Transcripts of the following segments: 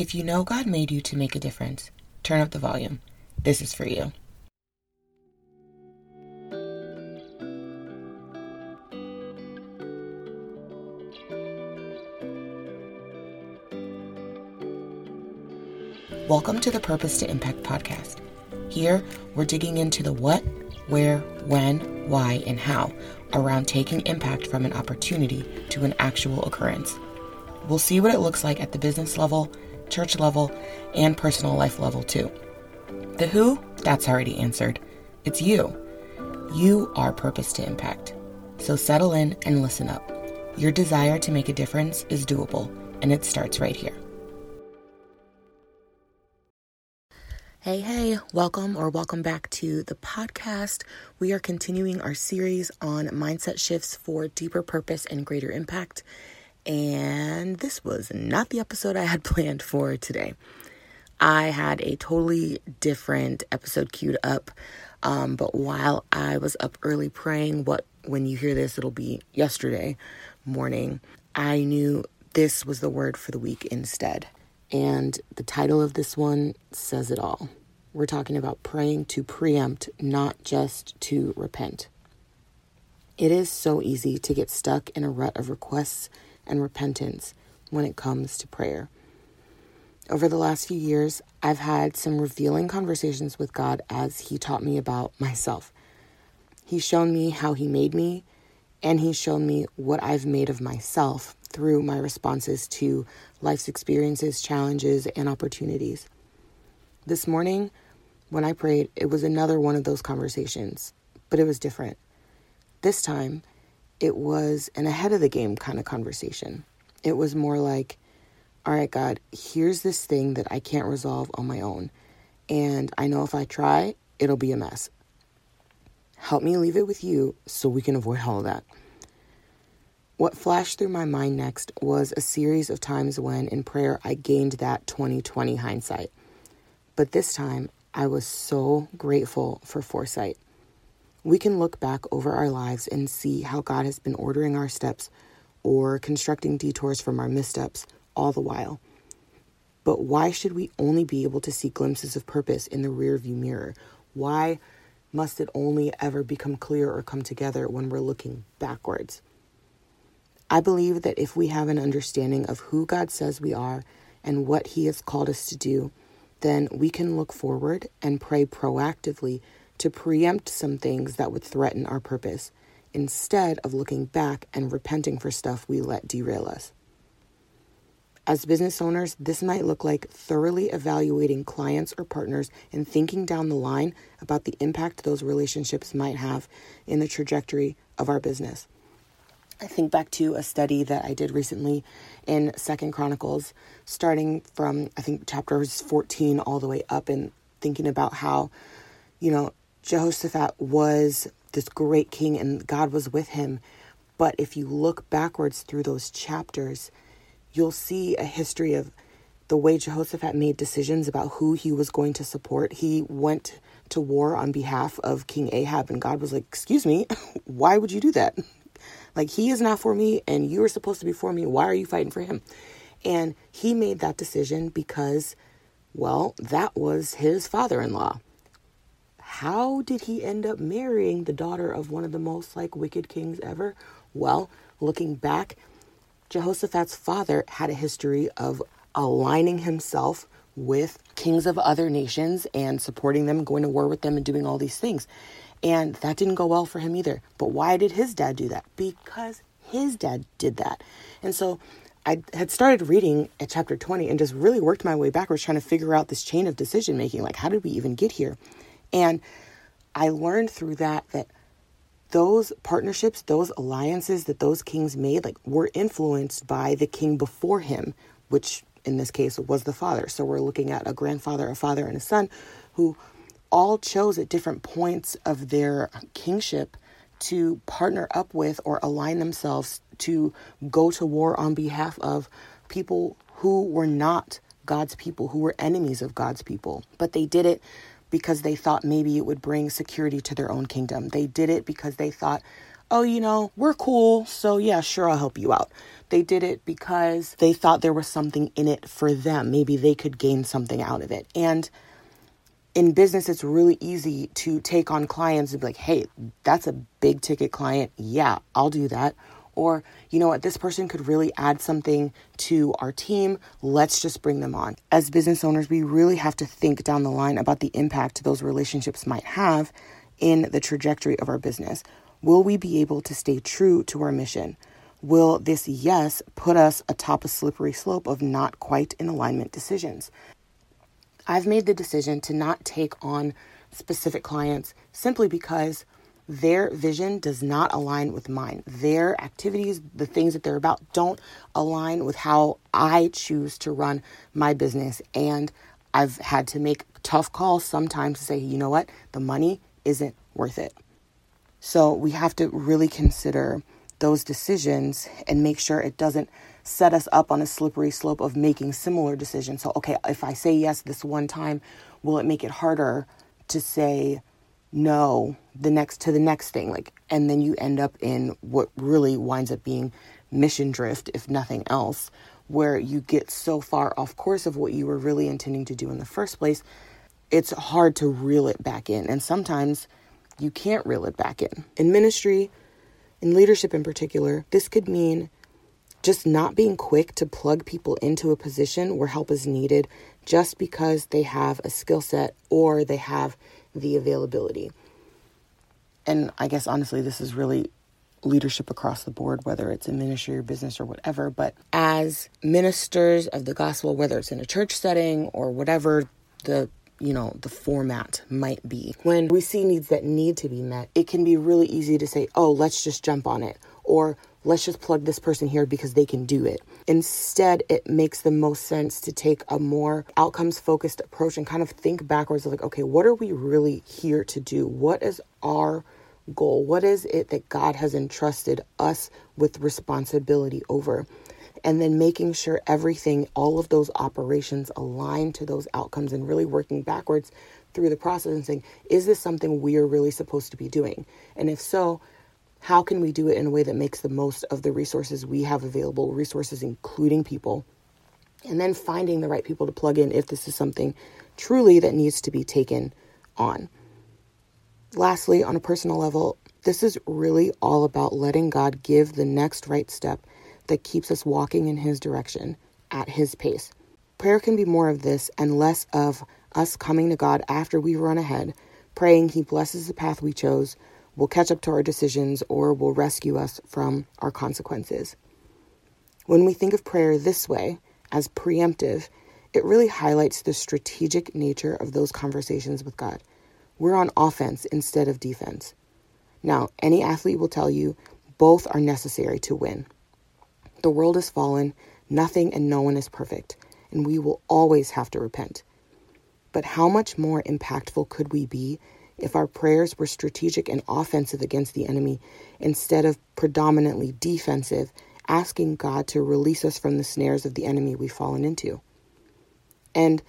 If you know God made you to make a difference, turn up the volume. This is for you. Welcome to the Purpose to Impact podcast. Here, we're digging into the what, where, when, why, and how around taking impact from an opportunity to an actual occurrence. We'll see what it looks like at the business level, church level, and personal life level too. The who, that's already answered. It's you. You are purpose to impact. So settle in and listen up. Your desire to make a difference is doable, and it starts right here. Hey, hey, welcome or welcome back to the podcast. We are continuing our series on mindset shifts for deeper purpose and greater impact. And this was not the episode I had planned for today. I had a totally different episode queued up. Um, but while I was up early praying, what when you hear this, it'll be yesterday morning, I knew this was the word for the week instead. And the title of this one says it all. We're talking about praying to preempt, not just to repent. It is so easy to get stuck in a rut of requests and repentance when it comes to prayer. Over the last few years, I've had some revealing conversations with God as He taught me about myself. He's shown me how He made me, and He's shown me what I've made of myself through my responses to life's experiences, challenges, and opportunities. This morning, when I prayed, it was another one of those conversations, but it was different. This time, it was an ahead of the game kind of conversation. It was more like, all right, God, here's this thing that I can't resolve on my own. And I know if I try, it'll be a mess. Help me leave it with you so we can avoid all of that. What flashed through my mind next was a series of times when in prayer I gained that 2020 hindsight. But this time I was so grateful for foresight. We can look back over our lives and see how God has been ordering our steps or constructing detours from our missteps all the while. But why should we only be able to see glimpses of purpose in the rearview mirror? Why must it only ever become clear or come together when we're looking backwards? I believe that if we have an understanding of who God says we are and what He has called us to do, then we can look forward and pray proactively to preempt some things that would threaten our purpose instead of looking back and repenting for stuff we let derail us. As business owners, this might look like thoroughly evaluating clients or partners and thinking down the line about the impact those relationships might have in the trajectory of our business. I think back to a study that I did recently in Second Chronicles, starting from I think chapters 14 all the way up and thinking about how, you know, Jehoshaphat was this great king and God was with him. But if you look backwards through those chapters, you'll see a history of the way Jehoshaphat made decisions about who he was going to support. He went to war on behalf of King Ahab, and God was like, Excuse me, why would you do that? Like, he is not for me, and you are supposed to be for me. Why are you fighting for him? And he made that decision because, well, that was his father in law. How did he end up marrying the daughter of one of the most like wicked kings ever? Well, looking back, Jehoshaphat's father had a history of aligning himself with kings of other nations and supporting them, going to war with them, and doing all these things. And that didn't go well for him either. But why did his dad do that? Because his dad did that. And so I had started reading at chapter 20 and just really worked my way backwards trying to figure out this chain of decision making. Like, how did we even get here? And I learned through that that those partnerships, those alliances that those kings made, like, were influenced by the king before him, which in this case was the father. So we're looking at a grandfather, a father, and a son who all chose at different points of their kingship to partner up with or align themselves to go to war on behalf of people who were not God's people, who were enemies of God's people. But they did it because they thought maybe it would bring security to their own kingdom. They did it because they thought oh, you know, we're cool, so yeah, sure, I'll help you out. They did it because they thought there was something in it for them. Maybe they could gain something out of it. And in business, it's really easy to take on clients and be like, hey, that's a big ticket client. Yeah, I'll do that. Or, you know what, this person could really add something to our team. Let's just bring them on. As business owners, we really have to think down the line about the impact those relationships might have in the trajectory of our business. Will we be able to stay true to our mission? Will this yes put us atop a slippery slope of not quite in alignment decisions? I've made the decision to not take on specific clients simply because their vision does not align with mine. Their activities, the things that they're about, don't align with how I choose to run my business. And I've had to make tough calls sometimes to say, you know what, the money isn't worth it. So we have to really consider those decisions and make sure it doesn't set us up on a slippery slope of making similar decisions. So, okay, if I say yes this one time, will it make it harder to say no the next to the next thing like and then you end up in what really winds up being mission drift if nothing else where you get so far off course of what you were really intending to do in the first place it's hard to reel it back in. And sometimes you can't reel it back in. In ministry in leadership in particular this could mean just not being quick to plug people into a position where help is needed just because they have a skill set or they have the availability. And I guess honestly, this is really leadership across the board, whether it's in ministry or business or whatever. But as ministers of the gospel, whether it's in a church setting or whatever the you know the format might be when we see needs that need to be met it can be really easy to say oh let's just jump on it or let's just plug this person here because they can do it. Instead, it makes the most sense to take a more outcomes focused approach and kind of think backwards like, okay, what are we really here to do? What is our goal? What is it that God has entrusted us with responsibility over? And then making sure everything, all of those operations align to those outcomes and really working backwards through the process and saying, is this something we are really supposed to be doing? And if so, how can we do it in a way that makes the most of the resources we have available, resources including people, and then finding the right people to plug in if this is something truly that needs to be taken on. Lastly, on a personal level, this is really all about letting God give the next right step that keeps us walking in His direction at His pace. Prayer can be more of this and less of us coming to God after we run ahead, praying He blesses the path we chose, will catch up to our decisions or will rescue us from our consequences. When we think of prayer this way, as preemptive, it really highlights the strategic nature of those conversations with God. We're on offense instead of defense. Now, any athlete will tell you both are necessary to win. The world is fallen, nothing and no one is perfect, and we will always have to repent. But how much more impactful could we be if our prayers were strategic and offensive against the enemy instead of predominantly defensive, asking God to release us from the snares of the enemy we've fallen into. And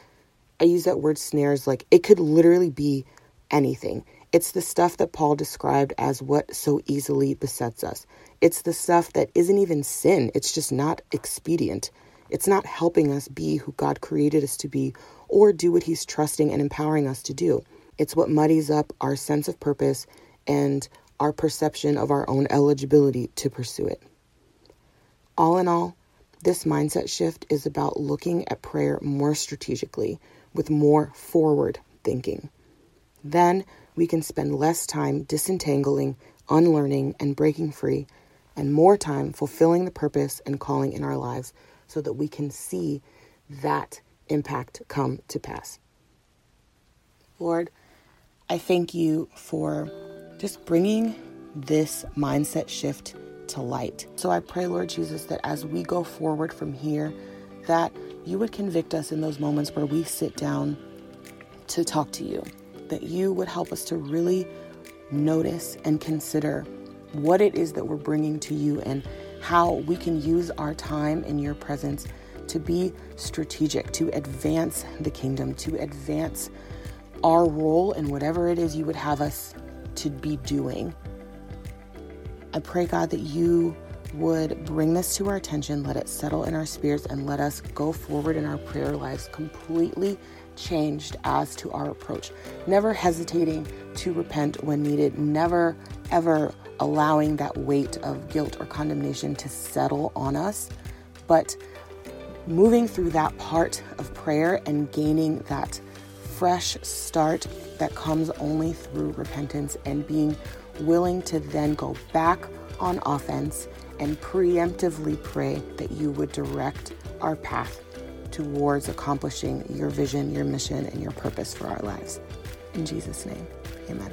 I use that word snares like it could literally be anything. It's the stuff that Paul described as what so easily besets us. It's the stuff that isn't even sin, it's just not expedient. It's not helping us be who God created us to be or do what He's trusting and empowering us to do. It's what muddies up our sense of purpose and our perception of our own eligibility to pursue it. All in all, this mindset shift is about looking at prayer more strategically with more forward thinking. Then we can spend less time disentangling, unlearning, and breaking free, and more time fulfilling the purpose and calling in our lives so that we can see that impact come to pass. Lord, I thank you for just bringing this mindset shift to light. So I pray, Lord Jesus, that as we go forward from here, that you would convict us in those moments where we sit down to talk to you, that you would help us to really notice and consider what it is that we're bringing to you and how we can use our time in your presence to be strategic, to advance the kingdom, to advance our role in whatever it is you would have us to be doing. I pray, God, that you would bring this to our attention, let it settle in our spirits, and let us go forward in our prayer lives completely changed as to our approach. Never hesitating to repent when needed, never ever allowing that weight of guilt or condemnation to settle on us, but moving through that part of prayer and gaining that fresh start that comes only through repentance and being willing to then go back on offense and preemptively pray that you would direct our path towards accomplishing your vision, your mission, and your purpose for our lives. In Jesus' name, amen.